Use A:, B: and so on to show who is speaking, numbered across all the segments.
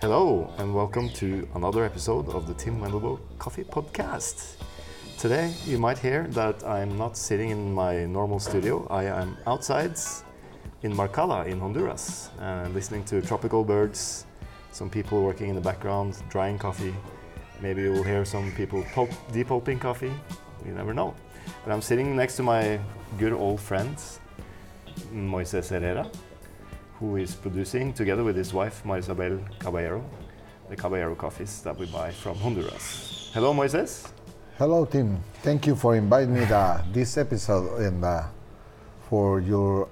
A: Hello, and welcome to another episode of the Tim Wendelboe Coffee Podcast. Today, you might hear that I'm not sitting in my normal studio. I am outside in Marcala in Honduras, uh, listening to tropical birds, some people working in the background, drying coffee. Maybe you will hear some people pulp, depulping coffee. You never know. But I'm sitting next to my good old friend, Moises Herrera, who is producing, together with his wife, Marisabel Caballero, the Caballero coffees that we buy from Honduras. Hello, Moises.
B: Hello, Tim. Thank you for inviting me to this episode and uh, for your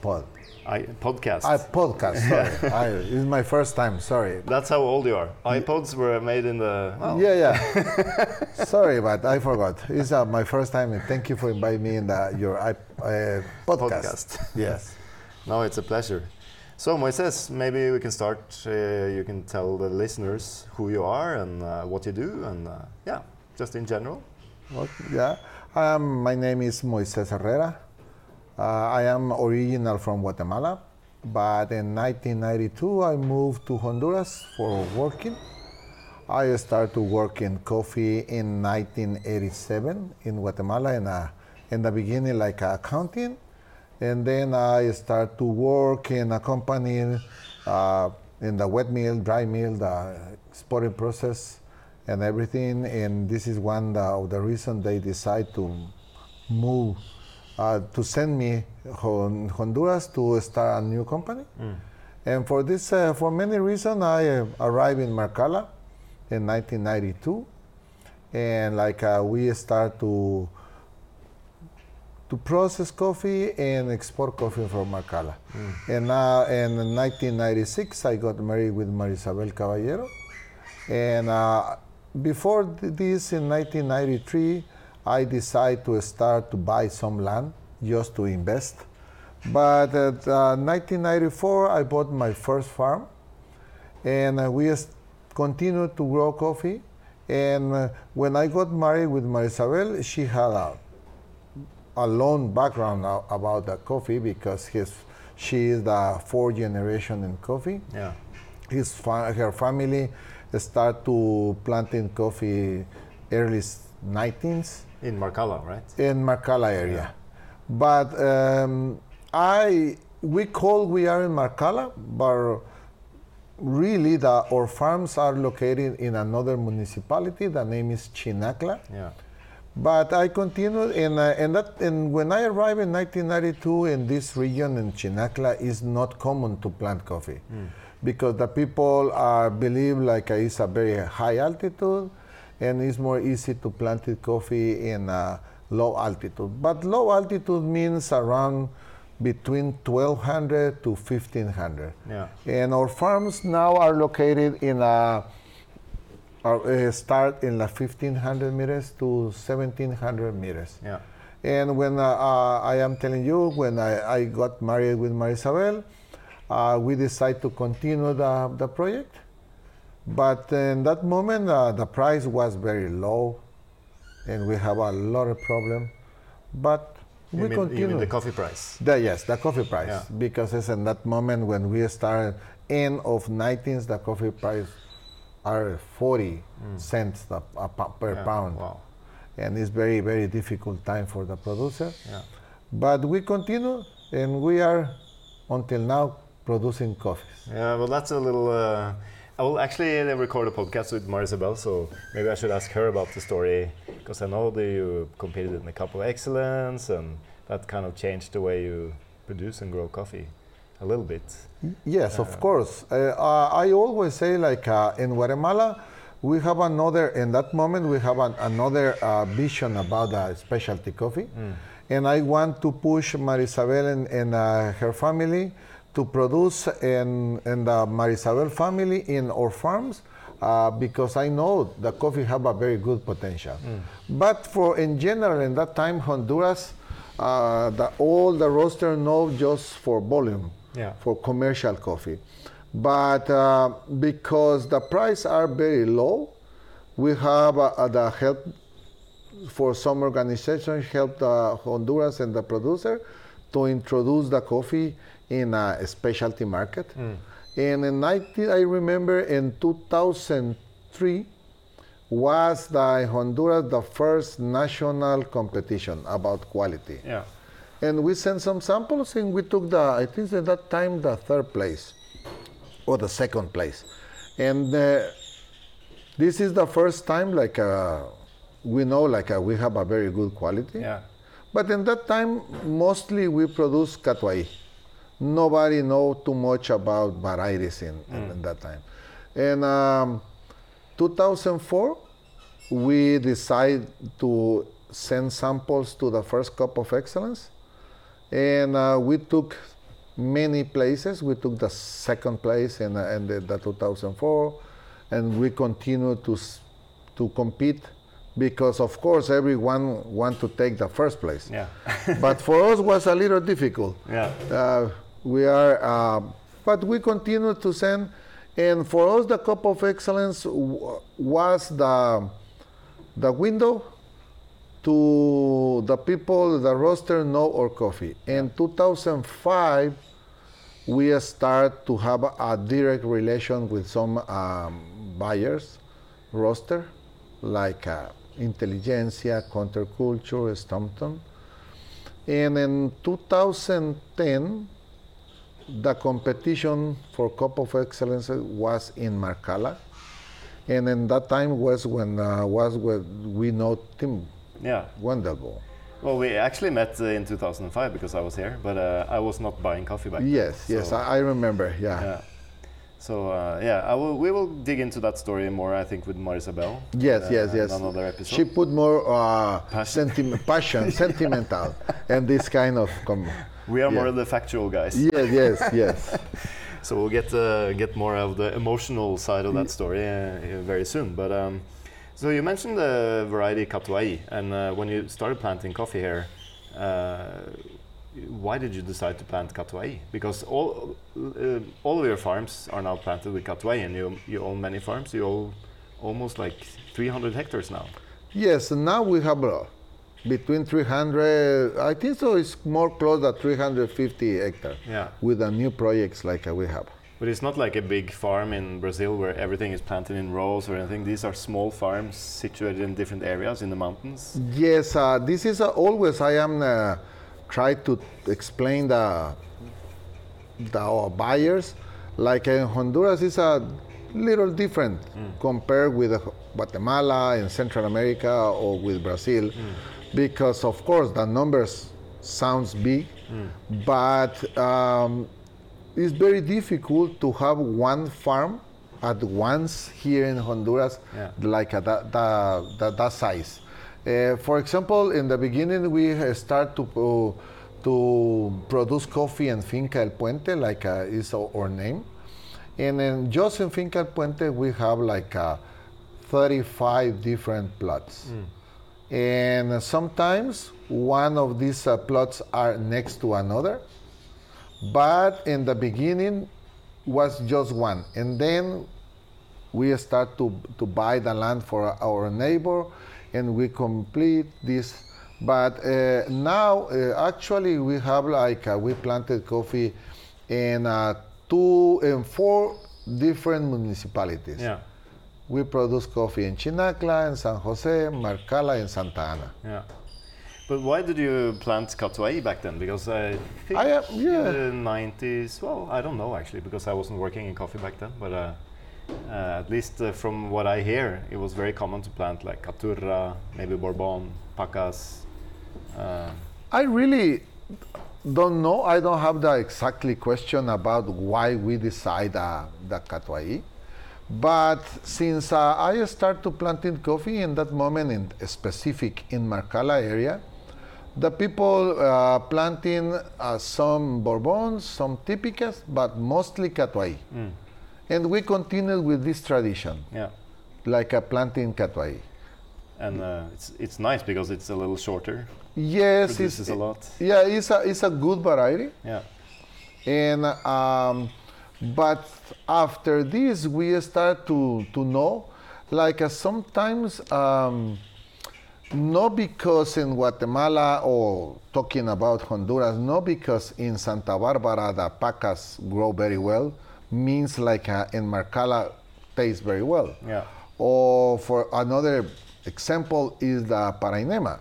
B: iPod.
A: I, podcast.
B: I podcast. Sorry, I, it's my first time. Sorry.
A: That's how old you are. iPods were made in the. Well,
B: Yeah, yeah. sorry, but I forgot. It's uh, my first time, and thank you for inviting me in the, your uh, podcast.
A: Podcast.
B: yes.
A: No, it's a pleasure. So, Moises, maybe we can start. Uh, you can tell the listeners who you are and uh, what you do, and uh, yeah, just in general.
B: Well, yeah. Um, my name is Moises Herrera. Uh, I am original from Guatemala, but in 1992 I moved to Honduras for working. I started to work in coffee in 1987 in Guatemala in, a, in the beginning like accounting. And then I started to work in a company uh, in the wet mill, dry mill, the exporting process and everything. And this is one of the reasons they decide to move, uh, to send me Hon- Honduras to start a new company. And for this, uh, for many reasons, I uh, arrived in Marcala in 1992. And like uh, we start to to process coffee and export coffee from Marcala. And now in 1996, I got married with Marisabel Caballero. And uh, before this, in 1993, I decided to start to buy some land just to invest. But at uh, 1994, I bought my first farm, and uh, we continued to grow coffee. And uh, when I got married with Marisabel, she had a a long background about the coffee because his, she is the fourth generation in coffee.
A: Yeah.
B: His fa- her family start to planting coffee early s- 19s
A: In Marcala, right?
B: in Marcala area. But um, I we call we are in Marcala, but really the our farms are located in another municipality. The name is Chinacla.
A: Yeah.
B: But I continued, and, uh, and, that, and when I arrived in 1992 in this region in Chinacla, is not common to plant coffee because the people are believe like uh, it's a very high altitude, and it's more easy to plant it coffee in uh, low altitude. But low altitude means around between 1200 to 1500.
A: Yeah.
B: And our farms now are located in a are, uh, start in the 1500 meters to 1700 meters.
A: Yeah.
B: And when uh, uh, I am telling you, when I, I got married with Marisabel, uh, we decided to continue the, the project. But in that moment, uh, the price was very low, and we have a lot of problem. But
A: You
B: we
A: mean, you
B: continue.
A: mean the coffee price?
B: The, yes, the coffee price.
A: Yeah.
B: Because it's in that moment when we started, end of 19s, the coffee price are 40 cents a, a per
A: Mm. Yeah,
B: pound.
A: Wow.
B: And it's very, very difficult time for the producer.
A: Yeah.
B: But we continue, and we are, until now, producing coffees.
A: Yeah, well, that's a little. Uh, I will actually uh, record a podcast with Marisabel, so maybe I should ask her about the story because I know that you competed in the Cup of Excellence, and that kind of changed the way you produce and grow coffee a little bit.
B: Yes, of course. Uh, uh, I always say, like uh, in Guatemala, we have another. In that moment, we have an, another uh, vision about uh, specialty coffee, and I want to push Marisabel and, and uh, her family to produce in, in the Marisabel family in our farms. Uh, because I know the coffee have a very good potential, but for in general in that time Honduras, uh, the, all the roaster know just for volume
A: Yeah.
B: for commercial coffee. But uh, because the price are very low, we have uh, the help for some organizations help the Honduras and the producer to introduce the coffee in a specialty market. And in 19, I remember in 2003 was the Honduras the first national competition about quality.
A: Yeah.
B: And we sent some samples and we took the, I think at that time, the third place or the second place. And uh, this is the first time like uh, we know like uh, we have a very good quality.
A: Yeah.
B: But in that time, mostly we produce catuai. Nobody know too much about varieties in, in, in that time. And um, 2004, we decided to send samples to the first Cup of Excellence. And uh, we took many places. We took the second place in, uh, in the, the 2004, and we continue to to compete because, of course, everyone want to take the first place.
A: Yeah.
B: but for us was a little difficult.
A: Yeah.
B: Uh, we are, uh, but we continue to send, and for us the Cup of Excellence w- was the the window to the people, the roaster know our coffee. In 2005, we start to have a direct relation with some um, buyers, roaster, like uh, Intelligentsia, Counterculture, Stumptown. And in 2010, the competition for Cup of Excellence was in Marcala. And in that time was when uh, was when we know Tim
A: Yeah.
B: Wendelboe.
A: Well, we actually met uh, in 2005 because I was here, but uh, I was not buying coffee back then.
B: Yes, yes,
A: So-
B: I, I remember. Yeah.
A: Yeah. So uh, yeah, I will, we will dig into that story more. I think with Marisabel.
B: Yes,
A: uh,
B: yes, yes.
A: Another episode.
B: She put more uh,
A: Passion.
B: senti- passion, sentimental, and this kind of. Com-
A: we are more
B: yeah.
A: of the factual guys.
B: yes, yes, yes.
A: So we'll get uh, get more of the emotional side of that story uh, uh, very soon. But um, so you mentioned the variety Catuai, and uh, when you started planting coffee here, uh, why did you decide to plant Catuai? Because all uh, all of your farms are now planted with Catuai, and you you own many farms. You own almost like 300 hectares now.
B: Yes, and now we have uh, between 300, I think so, it's more close to 350 hectares
A: Yeah.
B: with the new projects like we have.
A: But it's not like a big farm in Brazil where everything is planted in rows or anything. These are small farms situated in different areas in the mountains.
B: Yes, uh, this is uh, always I am uh, try to explain the the our buyers. Like in Honduras, is a little different compared with uh, Guatemala and Central America or with Brazil, because of course the numbers sounds big, but um, it's very difficult to have one farm at once here in Honduras,
A: Yeah.
B: like at that, that, that, size. Uh, for example, in the beginning, we start to uh, to produce coffee in Finca El Puente, like uh, is our, name. And then just in Finca El Puente, we have like uh, 35 different plots. And sometimes one of these uh, plots are next to another. But in the beginning was just one. And then we start to, to buy the land for our neighbor and we complete this. But uh, now, uh, actually, we have like, uh, we planted coffee in uh, two, and four different municipalities.
A: Yeah,
B: We produce coffee in Chinacla, in San Jose, Marcala, and Santa Ana.
A: yeah. But why did you plant Catuai back then? Because I think
B: I am-
A: in the 90s, well, I don't know actually, because I wasn't working in coffee back then. But uh, uh, at least uh, from what I hear, it was very common to plant like Caturra, maybe Bourbon, Pacas. Uh,
B: I really don't know. I don't have the exactly question about why we decide uh, the Catuai. But since uh, I start to planting coffee in that moment in specific in Marcala area, the people uh, planting uh, some Bourbons, some Típicas, but mostly Catuai. And we continued with this tradition,
A: yeah.
B: like a planting Catuai.
A: And uh, it's, it's nice because it's a little shorter,
B: Yes,
A: produces
B: it's,
A: a lot.
B: yeah, it's a, it's a good variety.
A: Yeah,
B: And um, But after this, we start to, to know, like uh, sometimes, um, not because in Guatemala or talking about Honduras, not because in Santa Barbara the pacas grow very well, means like uh, in Marcala tastes very well.
A: Yeah.
B: Or for another example is the Parainema.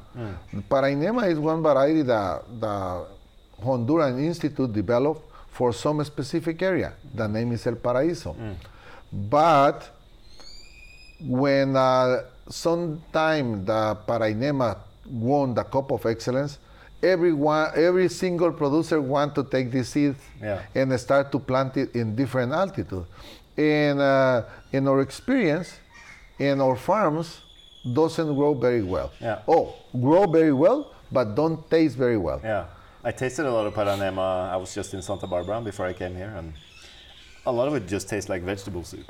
B: The Parainema is one variety that the Honduran Institute developed for some specific area. The name is El Paraíso. But when uh, sometime the Parainema won the Cup of Excellence, everyone, every single producer want to take this seed
A: Yeah.
B: and start to plant it in different altitude. And uh, in our experience, in our farms, doesn't grow very well.
A: Yeah.
B: Oh, grow very well, but don't taste very well.
A: Yeah, I tasted a lot of Parainema. I was just in Santa Barbara before I came here, and a lot of it just tastes like vegetable soup,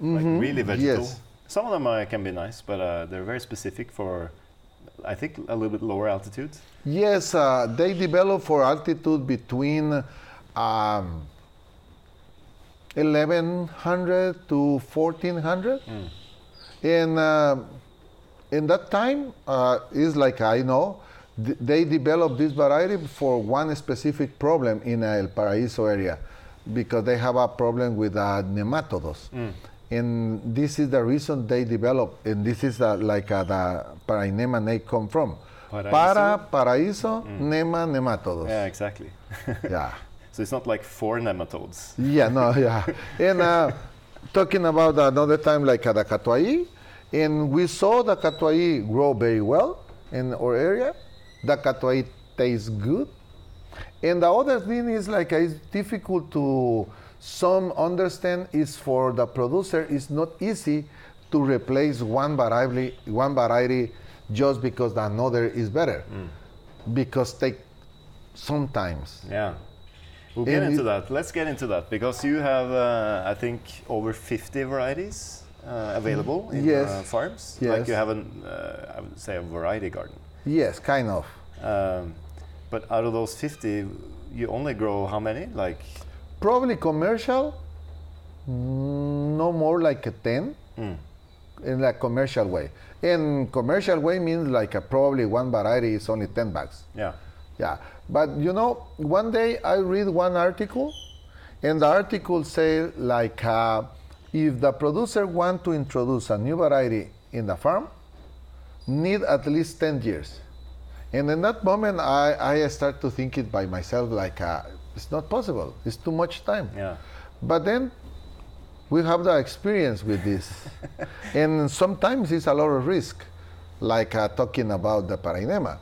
A: like really vegetable.
B: Yes.
A: Some of them uh, can be nice, but uh, they're very specific for, I think, a little bit lower altitude.
B: Yes, uh, they develop for altitude between um, 1100 to 1400. And uh, in that time, uh, is like I know, they developed this variety for one specific problem in El Paraíso area because they have a problem with uh, nematodos. And this is the reason they developed, and this is uh, like uh, the Parainema name come from.
A: Paraíso?
B: Para, paraíso, nema, nematodos.
A: Yeah, exactly.
B: Yeah.
A: so it's not like four nematodes.
B: Yeah, no, yeah. And uh, talking about another time like uh, the catuai, and we saw the catuai grow very well in our area. The catuai tastes good. And the other thing is like it's difficult to some understand is for the producer it's not easy to replace one variety one variety just because the another is better because take sometimes
A: Yeah. We'll get
B: And
A: into
B: it-
A: that. Let's get into that because you have, uh, I think, over 50 varieties uh, available in
B: Yes.
A: uh, farms.
B: Yes.
A: Like you have an, uh, I would say, a variety garden.
B: Yes kind of
A: Um, but out of those 50, you only grow how many? Like,
B: Probably commercial, mm, no more like a 10 in a commercial way. In commercial way means like a, probably one variety is only 10 bucks.
A: yeah,
B: Yeah, but you know, one day I read one article, and the article say like uh, if the producer want to introduce a new variety in the farm, need at least 10 years. And in that moment, I, I start to think it by myself like uh, it's not possible. It's too much time.
A: yeah,
B: But then we have the experience with this. and sometimes it's a lot of risk, like uh, talking about the Parainema.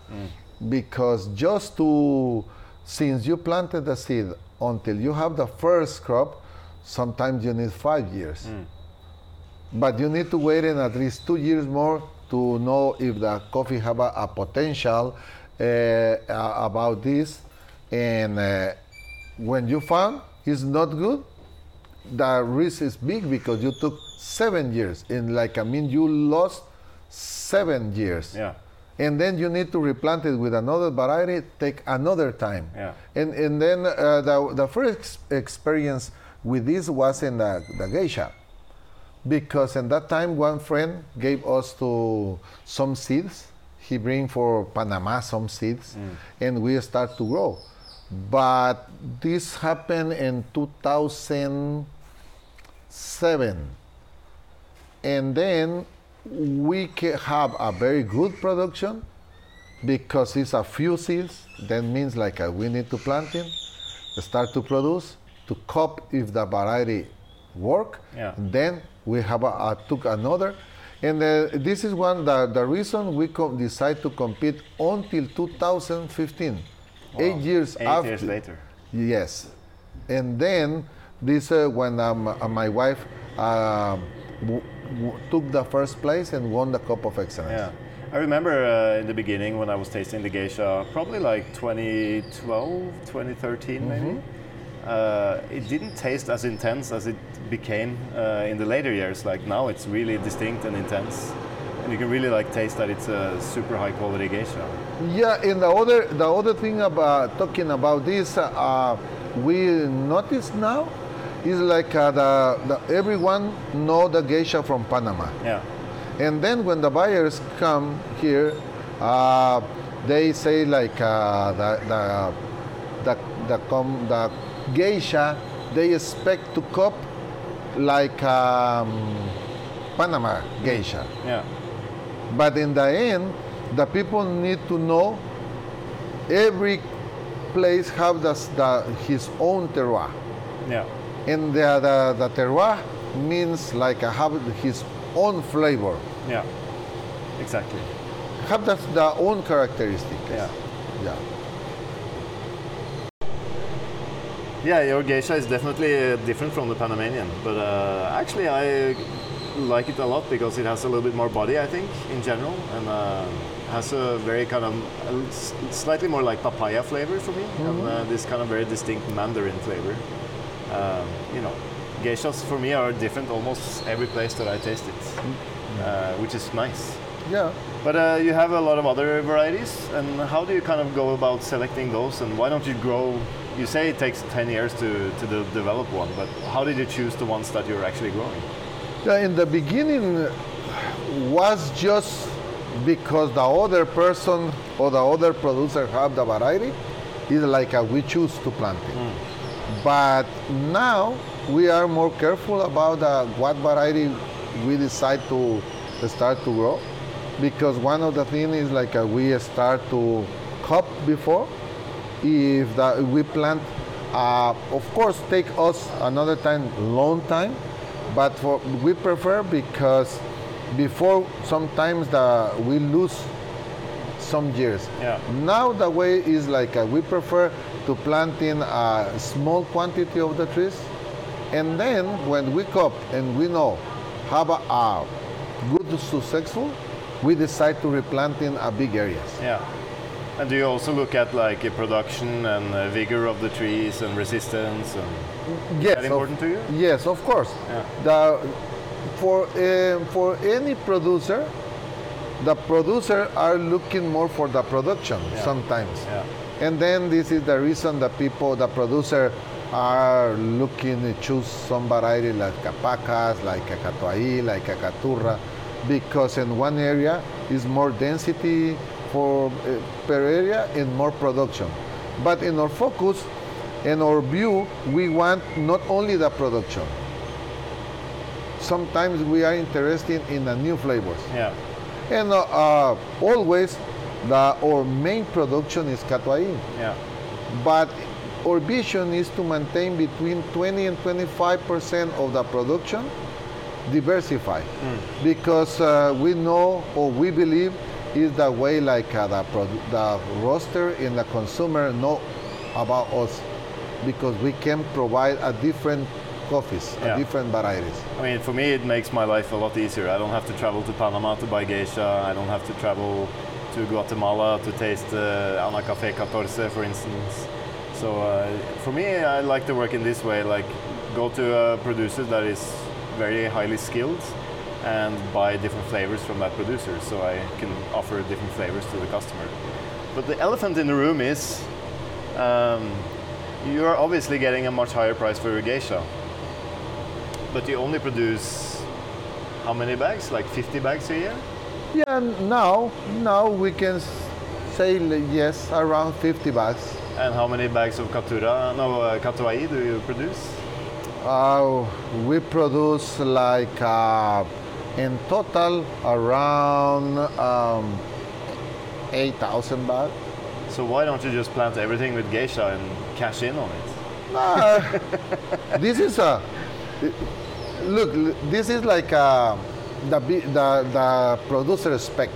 B: Because just to, since you planted the seed until you have the first crop, sometimes you need five years. But you need to wait in at least two years more to know if the coffee have a, a potential uh, uh, about this. And uh, when you found it's not good, the risk is big because you took seven years. And like I mean, you lost seven years.
A: yeah,
B: And then you need to replant it with another variety, take another time.
A: Yeah.
B: And, and then uh, the, the first ex- experience with this was in the, the geisha. Because in that time, one friend gave us to some seeds. He bring for Panama some seeds, and we start to grow. But this happened in 2007 and then we have a very good production because it's a few seeds that means like uh, we need to plant it start to produce to cop if the variety work
A: Yeah.
B: then we have a, a- took another and uh, this is one the, the reason we co- decide to compete until 2015 eight years
A: eight
B: after
A: years later.
B: Yes, and then this uh, when um, uh, my wife uh, w- w- took the first place and won the Cup of Excellence.
A: Yeah. I remember uh, in the beginning when I was tasting the geisha, probably like 2012, 2013 maybe. Uh, it didn't taste as intense as it became uh, in the later years. Like now, it's really distinct and intense, and you can really like taste that it's a super high quality geisha.
B: Yeah, and the other the other thing about talking about this, uh, we notice now is like uh, the, the everyone know the geisha from Panama.
A: Yeah.
B: And then when the buyers come here, uh, they say like uh, the the the the, com- the geisha they expect to cop like um, Panama geisha.
A: Yeah.
B: But in the end, the people need to know every place have the, the his own terroir.
A: Yeah.
B: And the, the, the terroir means like uh, have his own flavor,
A: Yeah. Exactly.
B: have the, the own characteristics.
A: Yeah.
B: Yeah.
A: Yeah, your geisha is definitely uh, different from the Panamanian, but uh, actually I like it a lot because it has a little bit more body, I think, in general, and uh, has a very kind of s- slightly more like papaya flavor for me, and uh, this kind of very distinct mandarin flavor. Um, you know, geishas for me are different almost every place that I taste it, uh, which is nice.
B: Yeah.
A: But uh, you have a lot of other varieties, and how do you kind of go about selecting those? And why don't you grow? You say it takes 10 years to, to de- develop one, but how did you choose the ones that you're actually growing?
B: Yeah, in the beginning was just because the other person or the other producer have the variety is like a, we choose to plant it. But now we are more careful about uh, what variety we decide to start to grow because one of the things is like uh, we start to cup before if the, we plant uh, of course take us another time long time but for we prefer because before sometimes the we lose some years
A: Yeah.
B: now the way is like uh, we prefer to plant in a small quantity of the trees and then when we cup and we know have a, a good successful we decide to replant in a big areas
A: Yeah. And do you also look at like production and uh, vigor of the trees and resistance? And
B: yes
A: that
B: of-
A: important to you?
B: Yes, of course.
A: Yeah.
B: The, for uh, for any producer, the producer are looking more for the production
A: Yeah.
B: sometimes.
A: Yeah.
B: And then this is the reason the people, the producer, are looking to choose some variety like capacas, like a like a caturra, because in one area is more density for uh, per area and more production. But in our focus, in our view, we want not only the production. Sometimes we are interested in the new flavors.
A: Yeah.
B: And uh, uh, always, the, our main production is catuai.
A: Yeah.
B: But our vision is to maintain between 20 and 25 percent of the production diversify, because uh, we know or we believe is the way like uh, the, the roaster and the consumer know about us, because we can provide a different coffees,
A: Yeah.
B: a different varieties.
A: I mean, for me, it makes my life a lot easier. I don't have to travel to Panama to buy geisha. I don't have to travel to Guatemala to taste uh, Ana Café 14, for instance. So uh, for me, I like to work in this way. Like, go to a producer that is very highly skilled and buy different flavors from that producer, so I can offer different flavors to the customer. But the elephant in the room is um, you are obviously getting a much higher price for your geisha but you only produce how many bags? Like 50 bags a year?
B: Yeah, now now we can say yes around 50 bags.
A: And how many bags of Caturra, no, uh, Catuai do you produce?
B: Uh, we produce like uh, in total around um, 8,000 baht.
A: So why don't you just plant everything with geisha and cash in on it?
B: Uh, this is a look. This is like uh, the, the the producer expect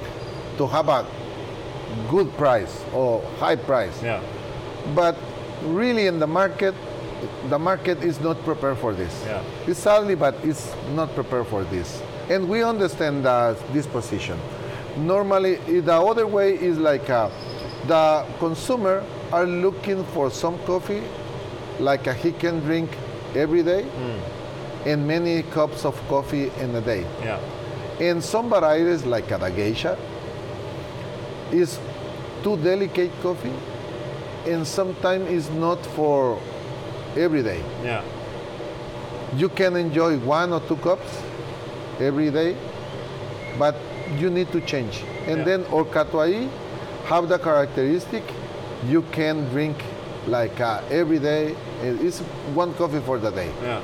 B: to have a good price or high price.
A: Yeah.
B: but really in the market the market is not prepared for this
A: Yeah.
B: it's sadly but it's not prepared for this and we understand that this position normally the other way is like uh, the consumer are looking for some coffee like uh, he can drink every day and many cups of coffee in a day
A: Yeah.
B: and some varieties like uh, the geisha is too delicate coffee and sometimes is not for every day.
A: Yeah.
B: You can enjoy one or two cups every day, but you need to change. And
A: Yeah.
B: then our Catuai have the characteristic you can drink like uh, every day. It's one coffee for the day.
A: Yeah,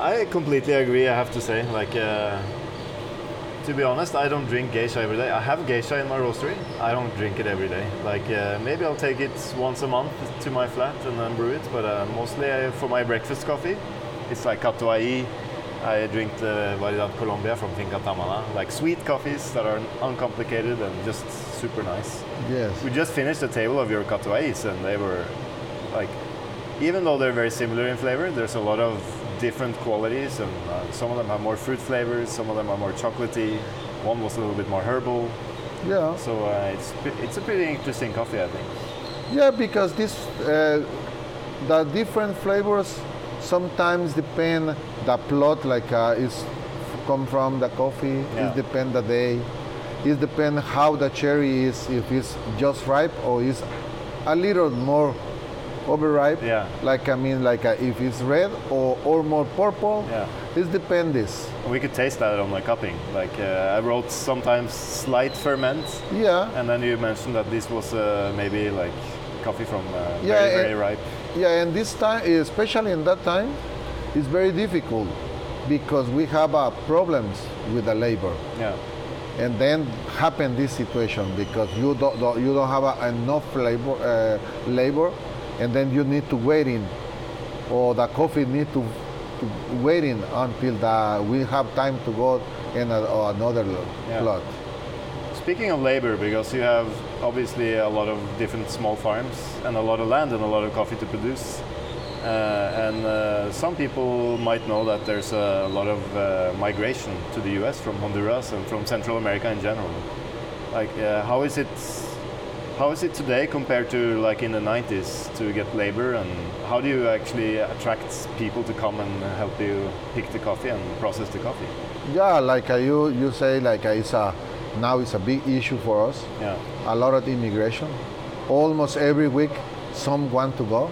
A: I completely agree. I have to say, like, uh, to be honest, I don't drink geisha every day. I have geisha in my roastery. I don't drink it every day. Like, uh, maybe I'll take it once a month to my flat and then brew it. But uh, mostly uh, for my breakfast coffee, it's like Catuai. I drink the Variedad Colombia from Finca Tamana, like sweet coffees that are uncomplicated and just super nice.
B: Yes.
A: We just finished the table of your Catuais and they were like, even though they're very similar in flavor, there's a lot of different qualities and uh, some of them have more fruit flavors, some of them are more chocolatey, one was a little bit more herbal.
B: Yeah.
A: So uh, it's, it's a pretty interesting coffee, I think.
B: Yeah, because this uh, the different flavors sometimes the depend the plot like uh, is come from the coffee.
A: Yeah.
B: It depend the day. It depend how the cherry is. If it's just ripe or is a little more overripe.
A: Yeah.
B: Like I mean, like uh, if it's red or or more purple.
A: Yeah.
B: It depends. This.
A: We could taste that on the cupping. Like uh, I wrote sometimes slight ferment,
B: Yeah.
A: and then you mentioned that this was uh, maybe like coffee from uh,
B: Yeah,
A: very, very ripe.
B: Yeah, and this time, especially in that time, it's very difficult because we have uh, problems with the labor.
A: Yeah,
B: And then happen this situation because you don't, don't- you don't have uh, enough labor, uh, labor, and then you need to wait in, or the coffee need to, to wait in until the, we have time to go in a, another lo-
A: Yeah.
B: plot.
A: Speaking of labor, because you have obviously a lot of different small farms and a lot of land and a lot of coffee to produce. Uh, and uh, some people might know that there's a lot of uh, migration to the US from Honduras and from Central America in general. Like, uh, how is it? How is it today compared to like in the 90s to get labor, and how do you actually attract people to come and help you pick the coffee and process the coffee?
B: Yeah, like uh, you, you say, like uh, it's a, now it's a big issue for us.
A: Yeah,
B: a lot of immigration. Almost every week, some want to go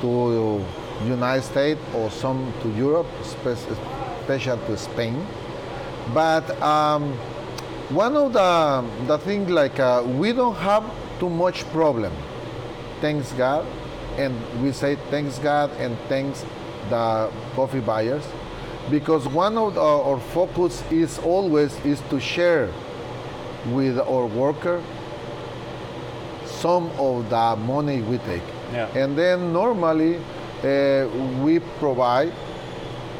B: to the United States or some to Europe, spe- especially to Spain. But um, one of the the things like uh, we don't have too much problem. Thanks God, and we say thanks God and thanks the coffee buyers, because one of our focus is always is to share with our worker some of the money we take.
A: Yeah.
B: And then normally uh, we provide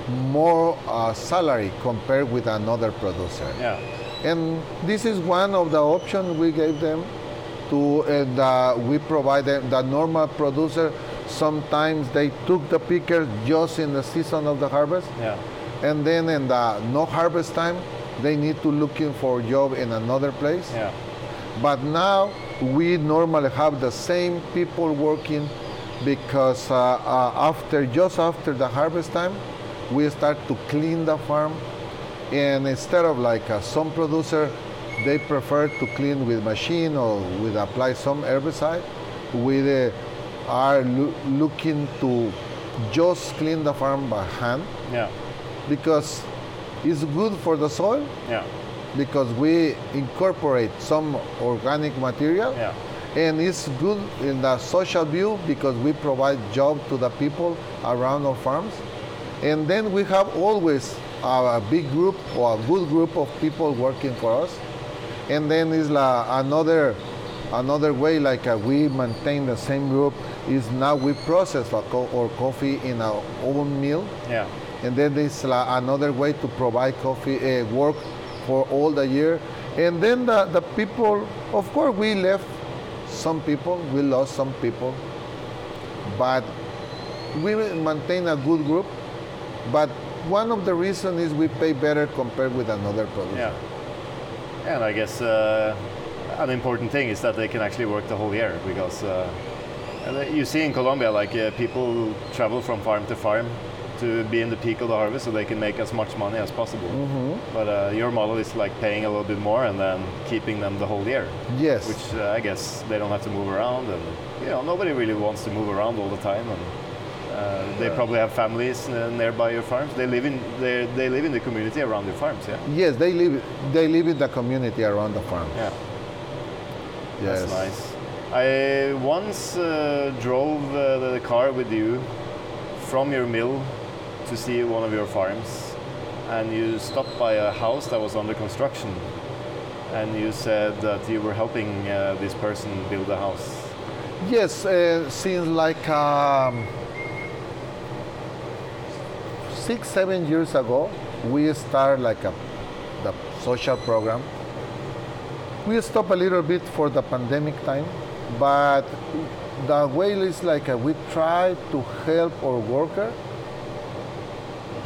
B: more uh, salary compared with another producer.
A: yeah,
B: And this is one of the options we gave them to, and uh, we provide them, the normal producer, sometimes they took the picker just in the season of the harvest.
A: yeah,
B: And then in the no harvest time, they need to looking for job in another place.
A: yeah,
B: But now we normally have the same people working because uh, uh, after just after the harvest time, we start to clean the farm, and instead of like uh, some producer, they prefer to clean with machine or with apply some herbicide. We uh, are loo- looking to just clean the farm by hand
A: yeah,
B: because it's good for the soil
A: yeah,
B: because we incorporate some organic material
A: yeah.
B: and it's good in the social view because we provide job to the people around our farms. And then we have always a, big group or a good group of people working for us. And then is la, another another way like uh, we maintain the same group is now we process our, co- our coffee in our own mill.
A: Yeah,
B: and then there's la- another way to provide coffee uh, work for all the year. And then the, the people of course we left some people we lost some people but we maintain a good group. But one of the reasons is we pay better compared with another producer
A: yeah. And I guess uh, an important thing is that they can actually work the whole year because uh, you see in Colombia, like uh, people travel from farm to farm to be in the peak of the harvest so they can make as much money as possible. But uh, your model is like paying a little bit more and then keeping them the whole year.
B: yes
A: which uh, I guess they don't have to move around, and you know nobody really wants to move around all the time. And Uh, they probably have families uh, nearby your farms. They live in they they live in the community around your farms. Yeah.
B: Yes, they live they live in the community around the farm.
A: Yeah.
B: Yes.
A: That's nice. I once uh, drove uh, the car with you from your mill to see one of your farms, and you stopped by a house that was under construction, and you said that you were helping uh, this person build a house.
B: Yes, uh, since like um, six, seven years ago, we started like a the social program. We stopped a little bit for the pandemic time, but the way is like uh, we try to help our worker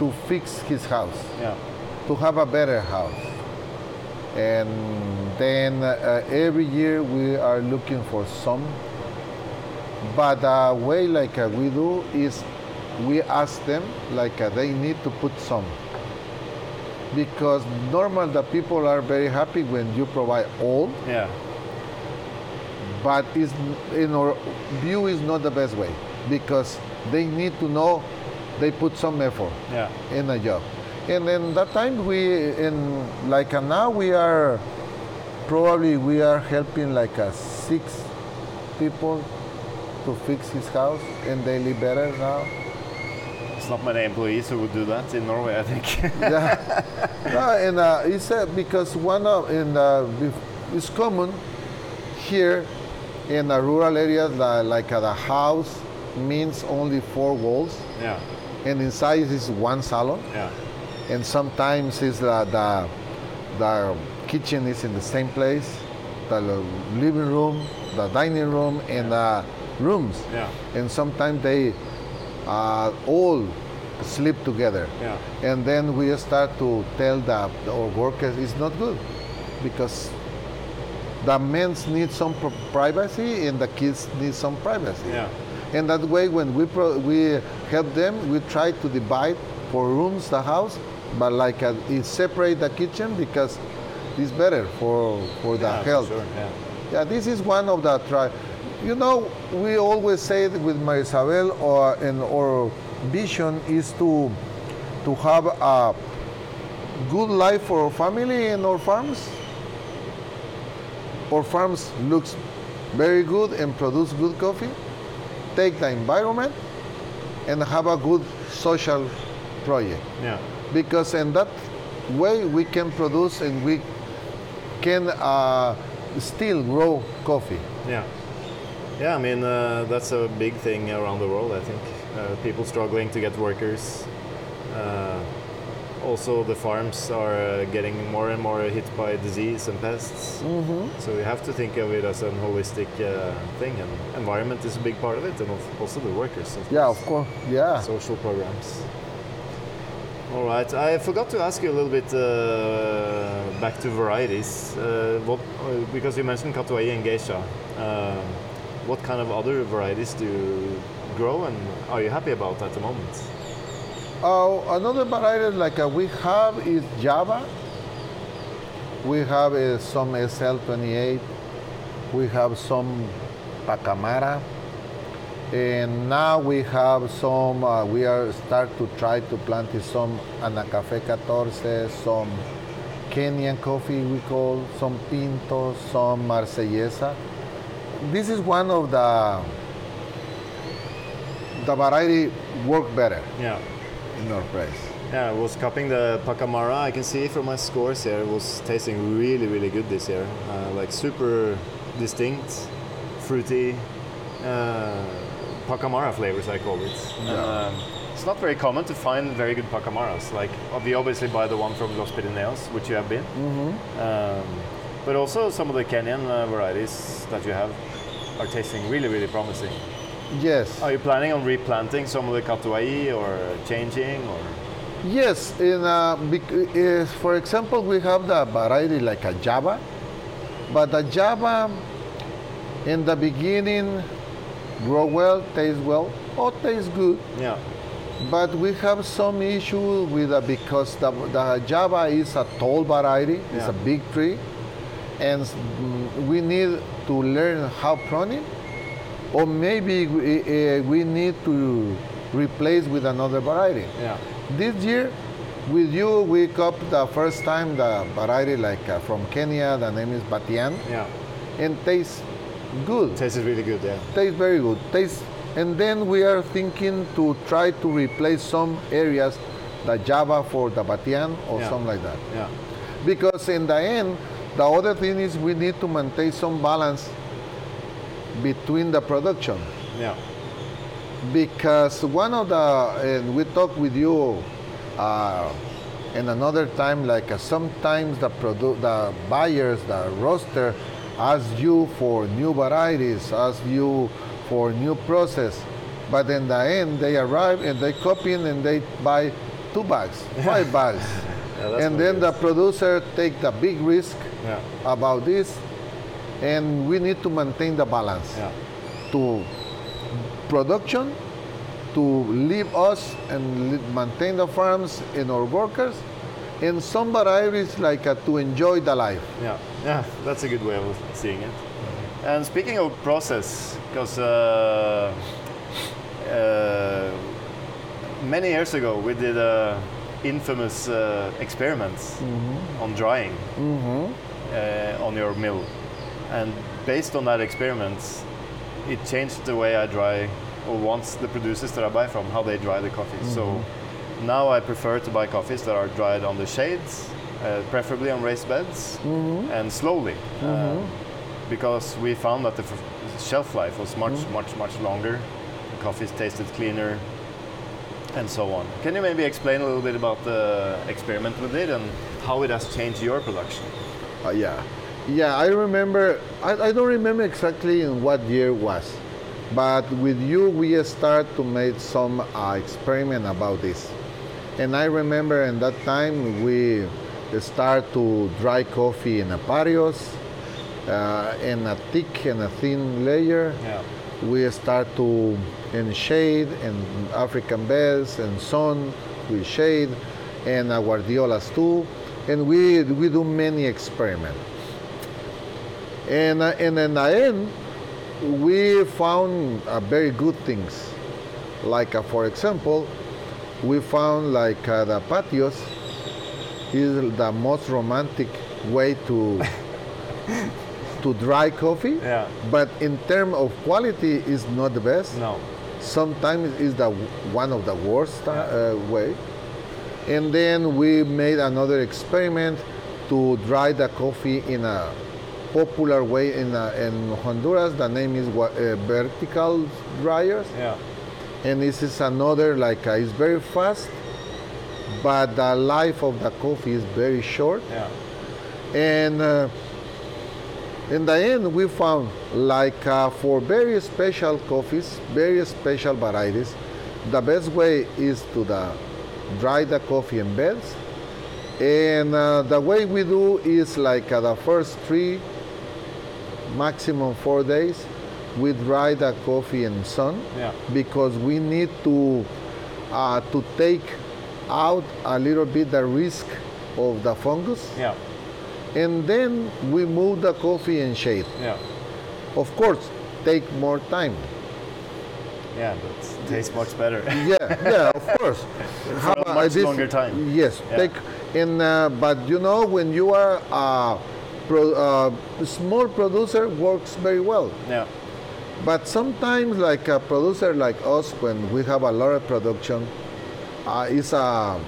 B: to fix his house
A: Yeah.
B: to have a better house. And then uh, every year we are looking for some. But the way like uh, we do is we ask them like uh, they need to put some. Because normal the people are very happy when you provide all,
A: Yeah.
B: but is in our view is not the best way because they need to know they put some effort
A: Yeah.
B: in a job. And in that time we in like uh, now we are probably we are helping like uh, six people to fix his house and they live better now.
A: It's not many employees who would do that in Norway, I think.
B: yeah. no, and uh, it's uh, because one of in uh, it's common here in the rural areas li- like uh, the house means only four walls
A: yeah.
B: And inside is one salon.
A: Yeah.
B: and sometimes it's the, the, the kitchen is in the same place, the living room, the dining room, and the rooms.
A: Yeah.
B: And sometimes they uh, all sleep together.
A: Yeah.
B: And then we start to tell the, our workers it's not good because the men need some privacy and the kids need some privacy.
A: Yeah.
B: And that way, when we pro- we help them, we try to divide for rooms the house, but like uh, it separate the kitchen because it's better for for the
A: Yeah, for
B: health.
A: Sure. Yeah.
B: Yeah, this is one of the try. You know, we always say it with Marisabel, or and our vision is to to have a good life for our family and our farms. Our farms looks very good and produce good coffee. Take the environment and have a good social project
A: Yeah.
B: because in that way we can produce and we can uh, still grow coffee.
A: Yeah. Yeah, I mean, uh, that's a big thing around the world, I think. Uh, people struggling to get workers. Also, the farms are uh, getting more and more hit by disease and pests. Mm-hmm. So we have to think of it as a holistic uh, thing, and environment is a big part of it, and of- also the workers. Of
B: Yeah, of
A: course.
B: course. Yeah.
A: Social programs. All right, I forgot to ask you a little bit uh, back to varieties. Uh, what, uh, because you mentioned Catuai and Geisha. Um, what kind of other varieties do you grow, and are you happy about at the moment?
B: Uh, another variety like uh, we have is Java. We have uh, some SL28. We have some Pacamara. And now we have some, uh, we are start to try to plant some Anacafe 14, some Kenyan coffee we call, some Pinto, some Marsellesa. This is one of the, the variety work better
A: Yeah.
B: Our place.
A: Yeah, I was cupping the Pacamara. I can see from my scores here, it was tasting really, really good this year. Uh, like super distinct, fruity, uh, Pacamara flavors, I call it. Um, it's not very common to find very good Pacamaras. Like, we obviously buy the one from Los Pirineos, which you have been. Um, but also some of the Kenyan uh, varieties that you have are tasting really, really promising.
B: Yes.
A: Are you planning on replanting some of the Catuai or changing or?
B: Yes, in, uh, bec- uh, for example, we have the variety like a Java, but the Java in the beginning grow well, taste well, or taste good,
A: Yeah.
B: but we have some issue with uh, because the, the Java is a tall variety, it's a big tree, and we need to learn how pruning, or maybe we, uh, we need to replace with another variety.
A: Yeah.
B: This year, with you, we cop the first time the variety like uh, from Kenya. The name is Batian,
A: Yeah.
B: and tastes good.
A: Tastes really good. Yeah.
B: tastes very good. Tastes, and then we are thinking to try to replace some areas, the Java for the Batian or
A: Yeah.
B: something like that.
A: Yeah.
B: Because in the end, the other thing is we need to maintain some balance between the production.
A: Yeah.
B: Because one of the, and we talk with you uh, in another time, like uh, sometimes the, produ- the buyers, the roaster, ask you for new varieties, ask you for new process. But in the end, they arrive and they copy in and they buy two bags, five bags.
A: Yeah,
B: and then the producer take the big risk
A: Yeah.
B: about this, and we need to maintain the balance
A: Yeah.
B: to production, to leave us and maintain the farms and our workers, and some varieties like uh, to enjoy the life.
A: Yeah, yeah, that's a good way of seeing it. And speaking of process, because uh, uh, many years ago we did a infamous uh, experiment on drying uh, on your mill, and based on that experiment, it changed the way I dry, or wants the producers that I buy from, how they dry the coffee. So now I prefer to buy coffees that are dried on the shades, uh, preferably on raised beds, and slowly, uh, because we found that the f- shelf life was much, much, much longer. The coffees tasted cleaner, and so on. Can you maybe explain a little bit about the experiment we did and how it has changed your production?
B: Uh, yeah, yeah. I remember. I, I don't remember exactly in what year it was, but with you we start to make some uh, experiment about this, and I remember in that time we start to dry coffee in a patios, uh, in a thick and a thin layer.
A: Yeah.
B: We start to in shade and African beds and sun with shade and uh, guardiolas too, and we we do many experiments. And uh, and in the end, we found uh, very good things. Like uh, for example, we found like uh, the patios is the most romantic way to to dry coffee.
A: Yeah.
B: But in terms of quality, is not the best.
A: No.
B: Sometimes is the one of the worst uh,
A: Yeah.
B: uh, way. And then we made another experiment to dry the coffee in a popular way in, uh, in Honduras. The name is uh, vertical dryers,
A: Yeah.
B: and this is another like uh, it's very fast, but the life of the coffee is very short.
A: Yeah.
B: And uh, in the end, we found like uh, for very special coffees, very special varieties, the best way is to the dry the coffee in beds. And uh, the way we do is like uh, the first three, maximum four days, we dry the coffee in sun
A: Yeah.
B: because we need to uh, to take out a little bit the risk of the fungus
A: Yeah.
B: and then we move the coffee in shade.
A: Yeah.
B: Of course, take more time.
A: Yeah. That tastes much better.
B: Yeah, yeah, of course.
A: A
B: uh,
A: much
B: this-
A: longer time.
B: Yes,
A: Yeah.
B: take in. Uh, but you know, when you are a pro, uh, small producer, works very well.
A: yeah.
B: But sometimes, like a producer like us, when we have a lot of production, uh, it's a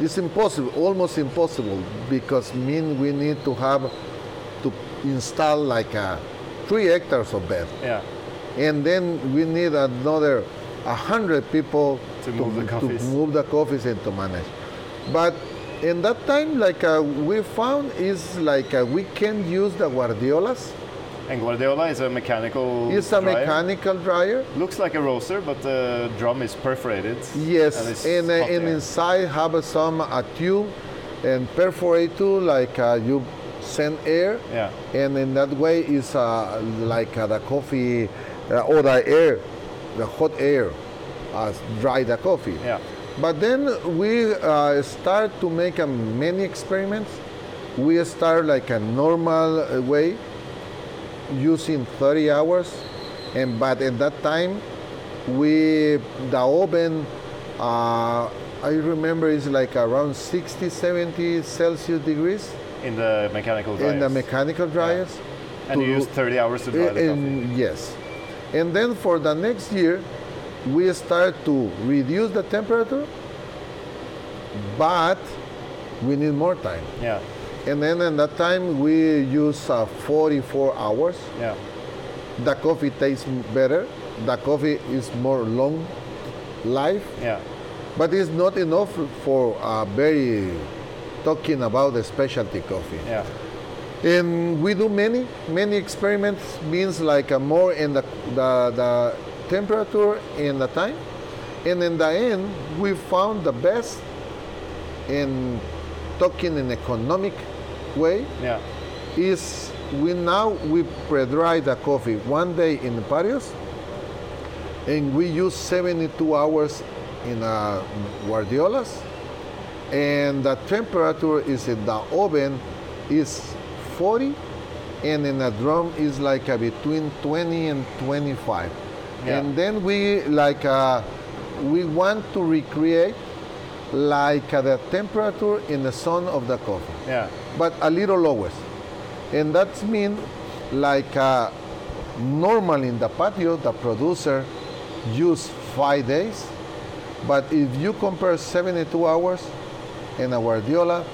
B: it's impossible, almost impossible, because mean we need to have to install like a three hectares of bed,
A: Yeah.
B: and then we need another a hundred people
A: To move the coffees.
B: move the coffees and to manage. But in that time, like uh, we found is like uh, we can use the guardiolas.
A: And Guardiola is a mechanical.
B: It's a
A: dryer.
B: mechanical dryer.
A: Looks like a roaster, but the drum is perforated.
B: Yes,
A: And
B: and, uh, and inside have uh, some a tube and perforate too, like uh, you send air,
A: Yeah.
B: and in that way is uh, like uh, the coffee uh, or the air, the hot air, uh, dry the coffee.
A: Yeah.
B: But then we uh, start to make uh, many experiments. We start like a normal uh, way, using 30 hours, and but at that time we the oven uh, i remember it's like around 60 70 celsius degrees
A: In the mechanical dryers.
B: in the mechanical dryers
A: and you use 30 hours to dry the coffee.
B: and yes and then for the next year we start to reduce the temperature but we need more time.
A: Yeah,
B: and then in that time we use uh, 44 hours.
A: Yeah,
B: the coffee tastes better. The coffee is more long life.
A: Yeah,
B: but it's not enough for a very talking about the specialty coffee.
A: Yeah,
B: and we do many many experiments. Means like a more in the, the the temperature and the time. And in the end we found the best in talking in economic way
A: yeah,
B: is we now we pre-dry the coffee one day in the patios and we use 72 hours in uh, guardiolas and the temperature is in the oven is 40 and in a drum is like uh, between 20 and 25
A: Yeah.
B: and then we like uh, we want to recreate like uh, the temperature in the sun of the coffee
A: yeah,
B: but a little lower. And that's mean like uh, normally in the patio, the producer use five days, but if you compare 72 hours in a Guardiola,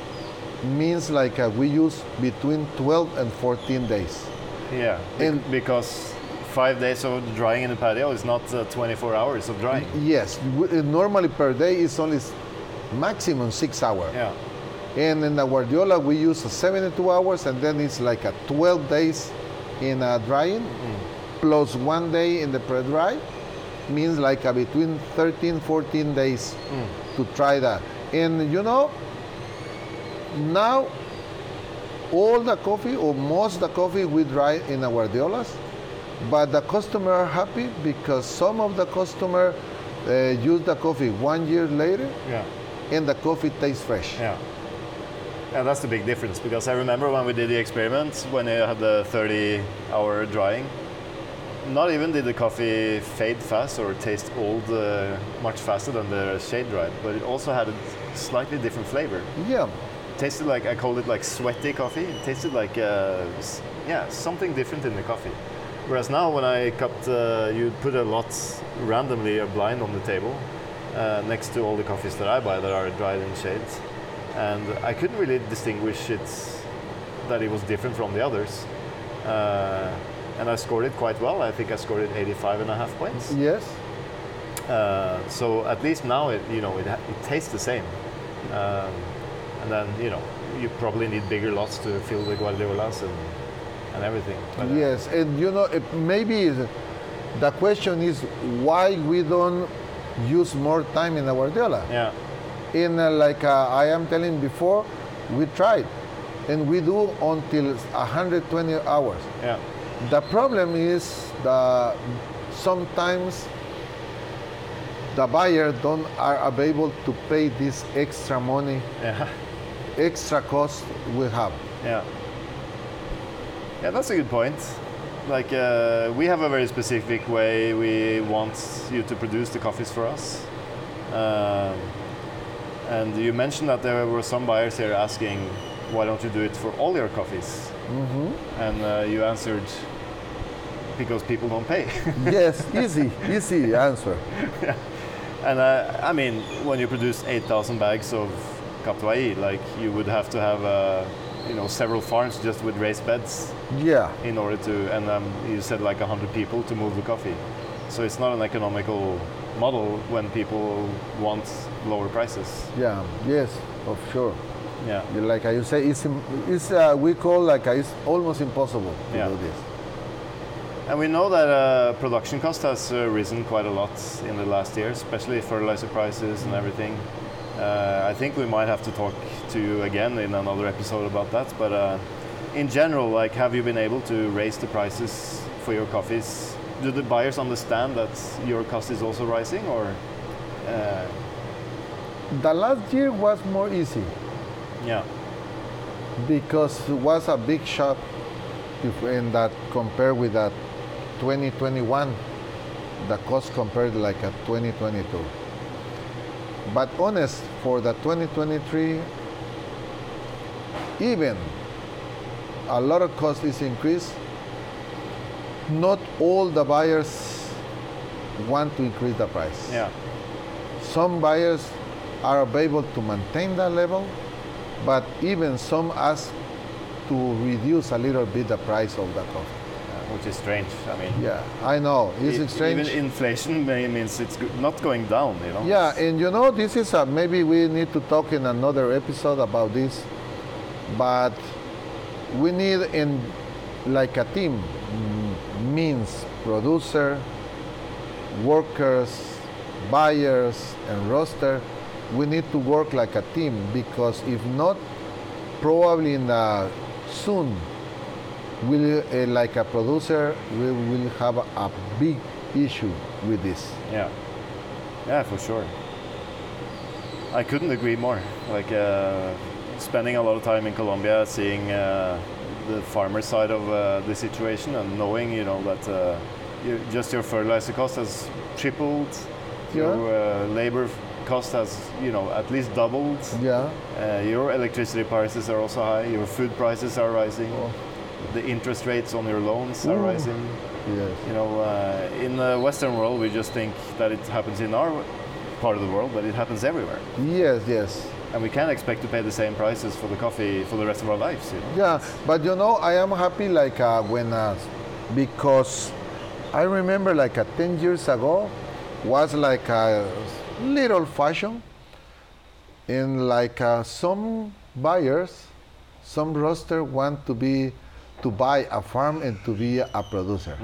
B: means like uh, we use between 12 and 14 days.
A: yeah.
B: And-
A: because five days of drying in the patio is not uh, 24 hours of drying.
B: Yes, normally per day is only maximum six hours.
A: Yeah,
B: And in the Guardiola, we use a 72 hours, and then it's like a 12 days in uh, drying, plus one day in the pre-dry, means like a between 13, 14 days to try that. And you know, now all the coffee or most of the coffee we dry in the Guardiolas, but the customer are happy because some of the customer uh, use the coffee one year later,
A: yeah.
B: and the coffee tastes fresh.
A: Yeah. Yeah, that's the big difference because I remember when we did the experiment when you had the 30 hour drying, not even did the coffee fade fast or taste old uh, much faster than the shade dried, but it also had a slightly different flavor.
B: Yeah,
A: tasted like, I called it like sweaty coffee. It tasted like, uh, yeah, something different in the coffee. Whereas now when I cut, uh, you put a lot randomly a blind on the table uh, next to all the coffees that I buy that are dried in shades. And I couldn't really distinguish it that it was different from the others. Uh, and I scored it quite well. I think I scored it 85 and a half points.
B: yes,
A: Uh, so at least now it you know it, it tastes the same, um, and then you know you probably need bigger lots to fill the guardiolas and and everything. But,
B: yes, and you know it, maybe the- question is why we don't use more time in Guardiola.
A: yeah,
B: In uh, like uh, I am telling before, we tried, and we do until 120 hours.
A: yeah,
B: The problem is that sometimes the buyer don't are able to pay this extra money,
A: yeah,
B: extra cost we have.
A: yeah. Yeah, that's a good point. Like uh, we have a very specific way we want you to produce the coffees for us. Um, and you mentioned that there were some buyers here asking, why don't you do it for all your coffees? And uh, you answered, because people don't pay.
B: yes, easy, easy answer.
A: and uh, I mean, when you produce 8,000 bags of Catuai, like you would have to have, uh, you know, several farms just with raised beds
B: Yeah,
A: in order to, and um, you said like 100 people to move the coffee. So it's not an economical model when people want lower prices.
B: yeah, yes, of sure.
A: Yeah.
B: Like you say, it's, it's uh, we call like uh, it's almost impossible to
A: Yeah.
B: do this.
A: And we know that uh, production cost has uh, risen quite a lot in the last year, especially fertilizer prices and everything. Uh, I think we might have to talk to you again in another episode about that. But uh, in general, like, have you been able to raise the prices for your coffees? Do the buyers understand that your cost is also rising, or? Uh,
B: The last year was more easy
A: yeah,
B: because it was a big if- in that compared with that 2021 the cost compared like a 2022. But honest, for the 2023, even a lot of cost is increased. Not all the buyers want to increase the price.
A: Yeah.
B: Some buyers are able to maintain that level, but even some ask to reduce a little bit the price of the coffee.
A: Which is strange. I mean,
B: Yeah, I know. It's
A: e-
B: strange.
A: Even inflation may, means it's not going down. You know.
B: Yeah, and you know, this is a, maybe we need to talk in another episode about this, but we need in like a team means producer, workers, buyers, and roster. We need to work like a team because if not, probably in the soon, will uh, like a producer, we will have a, big issue with this.
A: Yeah. Yeah, for sure. I couldn't agree more. Like uh, spending a lot of time in Colombia, seeing uh, the farmer side of uh, the situation, and knowing, you know, that uh, you, just your fertilizer cost has tripled, your uh, labor cost has, you know, at least doubled.
B: Yeah.
A: Uh, your electricity prices are also high. Your food prices are rising.
B: Oh.
A: The interest rates on your loans are
B: Ooh.
A: rising.
B: Yes.
A: You know, uh, in the Western world, we just think that it happens in our part of the world, but it happens everywhere.
B: Yes, yes.
A: And we can't expect to pay the same prices for the coffee for the rest of our lives. You know?
B: Yeah, but you know, I am happy like uh, when, uh, because I remember like uh, 10 years ago was like a little fashion and like uh, some buyers, some roster want to be, to buy a farm and to be a producer.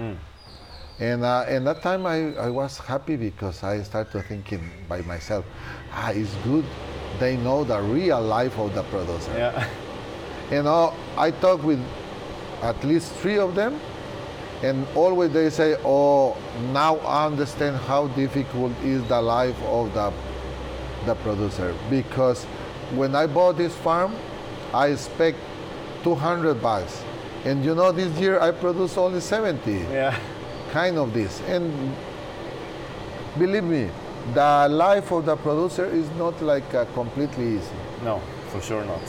B: And uh, and that time I, I was happy because I started thinking by myself, ah, it's good. They know the real life of the producer.
A: Yeah.
B: You know, I talk with at least three of them, and always they say, "Oh, now I understand how difficult is the life of the the producer because when I bought this farm, I expect 200 bucks, and you know this year I produce only 70."
A: Yeah.
B: kind of this. And believe me, the life of the producer is not like uh, completely easy.
A: No, for sure not.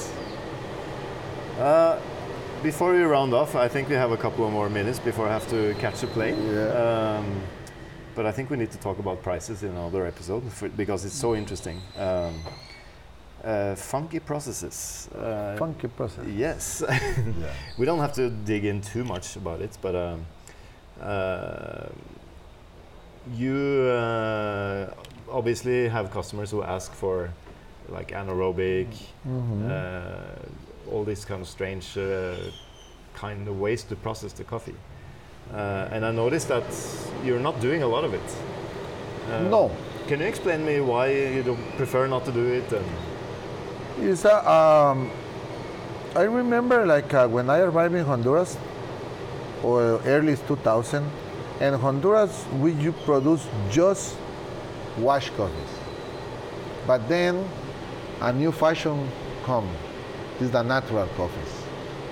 A: Uh, before we round off, I think we have a couple of more minutes before I have to catch a plane.
B: Yeah.
A: Um, but I think we need to talk about prices in another episode for, because it's so interesting. Um, uh, funky processes. Uh,
B: Funky processes.
A: Yes.
B: Yeah.
A: we don't have to dig in too much about it, but um, uh, you uh, obviously have customers who ask for like anaerobic,
B: Mhm.
A: uh, all these kind of strange uh, kind of ways to process the coffee. Uh, and I noticed that you're not doing a lot of it. Uh,
B: no,
A: Can you explain me why you don't prefer not to do it?
B: It's a, um, I remember like uh, when I arrived in Honduras, or early 2000, and Honduras we you produce just wash coffees. But then a new fashion come, is the natural coffees.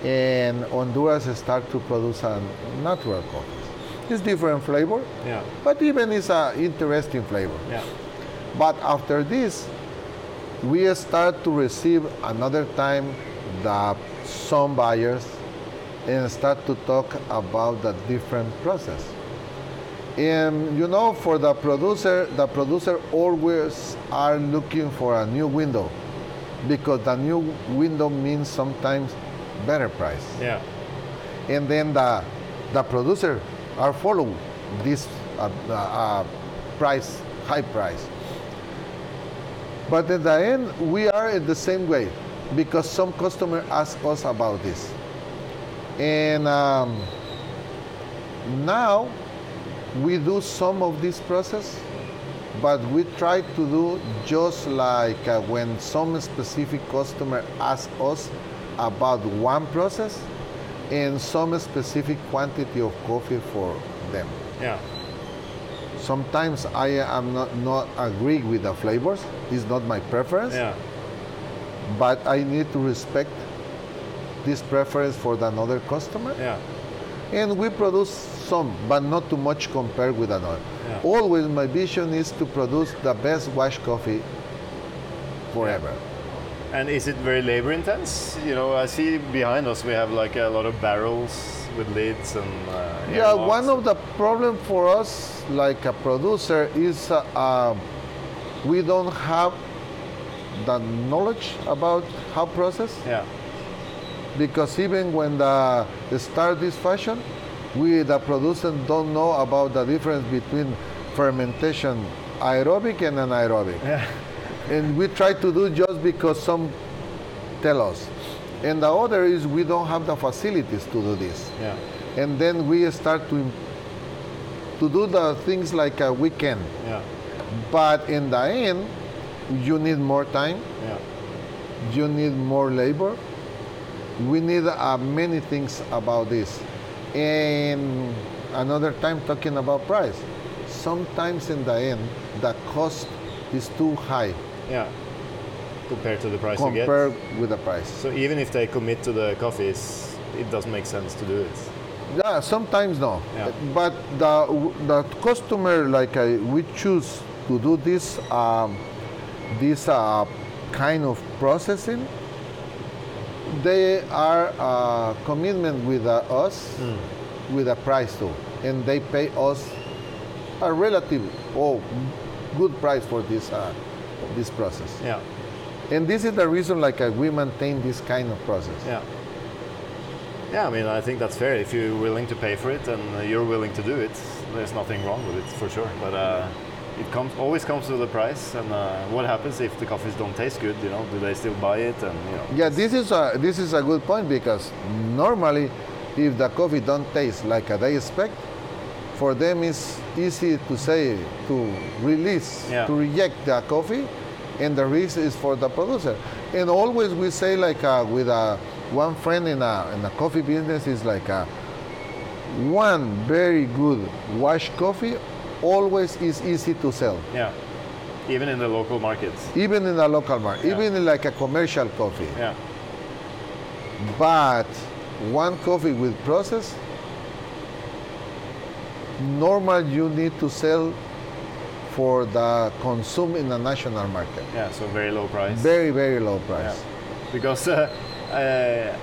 B: And Honduras start to produce a natural coffees. It's different flavor,
A: yeah,
B: but even it's a interesting flavor.
A: yeah,
B: But after this, we start to receive another time the some buyers and start to talk about the different process. And you know, for the producer, the producer always are looking for a new window because the new window means sometimes better price.
A: Yeah,
B: and then the the producer are follow this uh, uh, uh, price high price but at the end we are in the same way because some customer ask us about this and um, now we do some of this process but we try to do just like uh, when some specific customer ask us about one process and some specific quantity of coffee for them.
A: yeah,
B: Sometimes I am not, not agree with the flavors. It's not my preference,
A: yeah,
B: but I need to respect this preference for another customer.
A: yeah,
B: and we produce some, but not too much compared with another.
A: Yeah.
B: Always my vision is to produce the best wash coffee forever.
A: And is it very labor intense? You know, I see behind us we have like a lot of barrels with lids and uh,
B: Yeah, one of the problem for us, like a producer, is uh, uh, we don't have the knowledge about how process.
A: yeah,
B: Because even when the, the start this fashion, we the producer don't know about the difference between fermentation aerobic and anaerobic.
A: yeah,
B: And we try to do just because some tell us. And the other is we don't have the facilities to do this.
A: Yeah,
B: and then we start to to do the things like a weekend.
A: yeah,
B: but in the end you need more time.
A: Yeah,
B: you need more labor. We need uh, many things about this. And another time talking about price. Sometimes in the end the cost is too high.
A: Yeah. Compared to the price you get.
B: with the price
A: So even if they commit to the coffees, it doesn't make sense to do it.
B: Yeah, sometimes no.
A: Yeah.
B: But the the customer like uh, we choose to do this um, this uh, kind of processing. They are uh, commitment with uh, us with a price too, and they pay us a relative oh good price for this uh, this process.
A: Yeah,
B: And this is the reason like uh, we maintain this kind of process.
A: yeah. Yeah, I mean, I think that's fair. If you're willing to pay for it and uh, you're willing to do it, there's nothing wrong with it for sure. But uh, it comes always comes with a price. And uh, what happens if the coffees don't taste good? You know, do they still buy it? And you know,
B: Yeah, this is a this is a good point because normally, if the coffee don't taste like they expect, for them it's easy to say to release
A: Yeah.
B: to reject the coffee, and the risk is for the producer. And always we say like uh, with uh, one friend in a in the coffee business is like uh, one very good wash coffee always is easy to sell,
A: yeah. Even in the local markets.
B: even in the local market,
A: Yeah.
B: even in like a commercial coffee.
A: Yeah,
B: But one coffee with process, normal you need to sell for the consume in the national market.
A: yeah. So very low price.
B: Very, very low price. Yeah.
A: Because, uh, uh,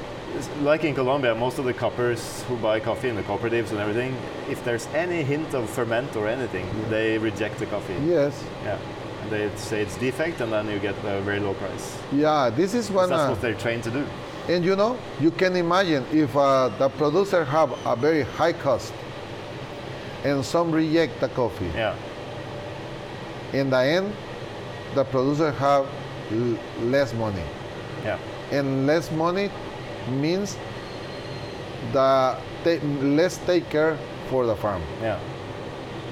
A: like in Colombia, most of the cuppers who buy coffee in the cooperatives and everything, if there's any hint of ferment or anything, they reject the coffee.
B: Yes.
A: Yeah. And they say it's defect, and then you get a very low price.
B: Yeah, this is one.
A: That's
B: uh,
A: what they're trained to do.
B: and you know, you can imagine if uh, the producer have a very high cost and some reject the coffee.
A: Yeah.
B: In the end, the producer have l- less money.
A: Yeah.
B: and less money means the ta- less take care for the farm.
A: Yeah.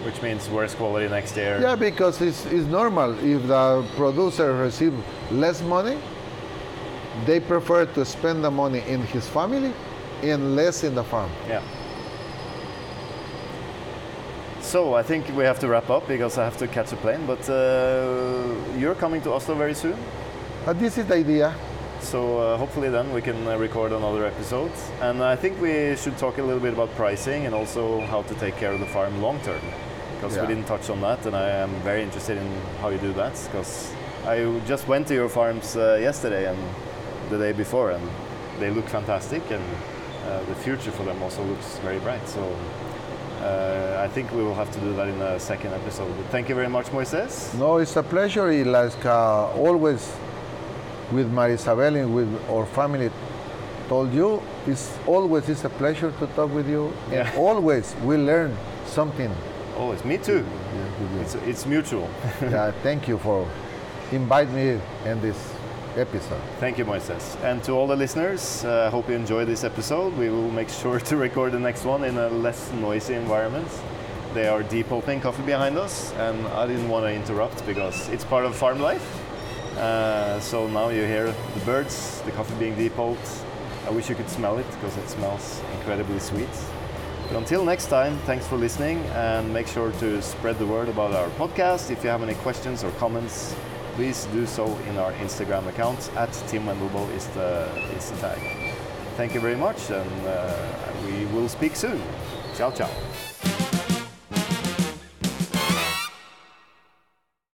A: Which means worse quality next year.
B: Yeah, because it's, it's normal. If the producer receive less money, they prefer to spend the money in his family and less in the farm.
A: Yeah. So I think we have to wrap up because I have to catch a plane. But uh, you're coming to Oslo very soon.
B: But this is the idea.
A: So uh, hopefully then we can uh, record another episode. And I think we should talk a little bit about pricing and also how to take care of the farm long term. Because
B: Yeah.
A: we didn't touch on that, and I am very interested in how you do that. Because I just went to your farms uh, yesterday and the day before, and they look fantastic, and uh, the future for them also looks very bright. So uh, I think we will have to do that in a second episode. But thank you very much, Moises.
B: No, it's a pleasure. Like uh, always with Marisabel and with our family told you, it's always it's a pleasure to talk with you.
A: Yeah.
B: And always we learn something.
A: Oh, it's me too. It's, it's mutual.
B: yeah, thank you for inviting me in this episode.
A: Thank you, Moises. And to all the listeners, I uh, hope you enjoyed this episode. We will make sure to record the next one in a less noisy environment. They are depulping coffee behind us, and I didn't want to interrupt because it's part of farm life. Uh, so now you hear the birds, the coffee being depulped. I wish you could smell it because it smells incredibly sweet. But until next time, thanks for listening and make sure to spread the word about our podcast. If you have any questions or comments, please do so in our Instagram account at Tim Wendelboe is the, is the tag. thank you very much, and uh, we will speak soon. Ciao, ciao.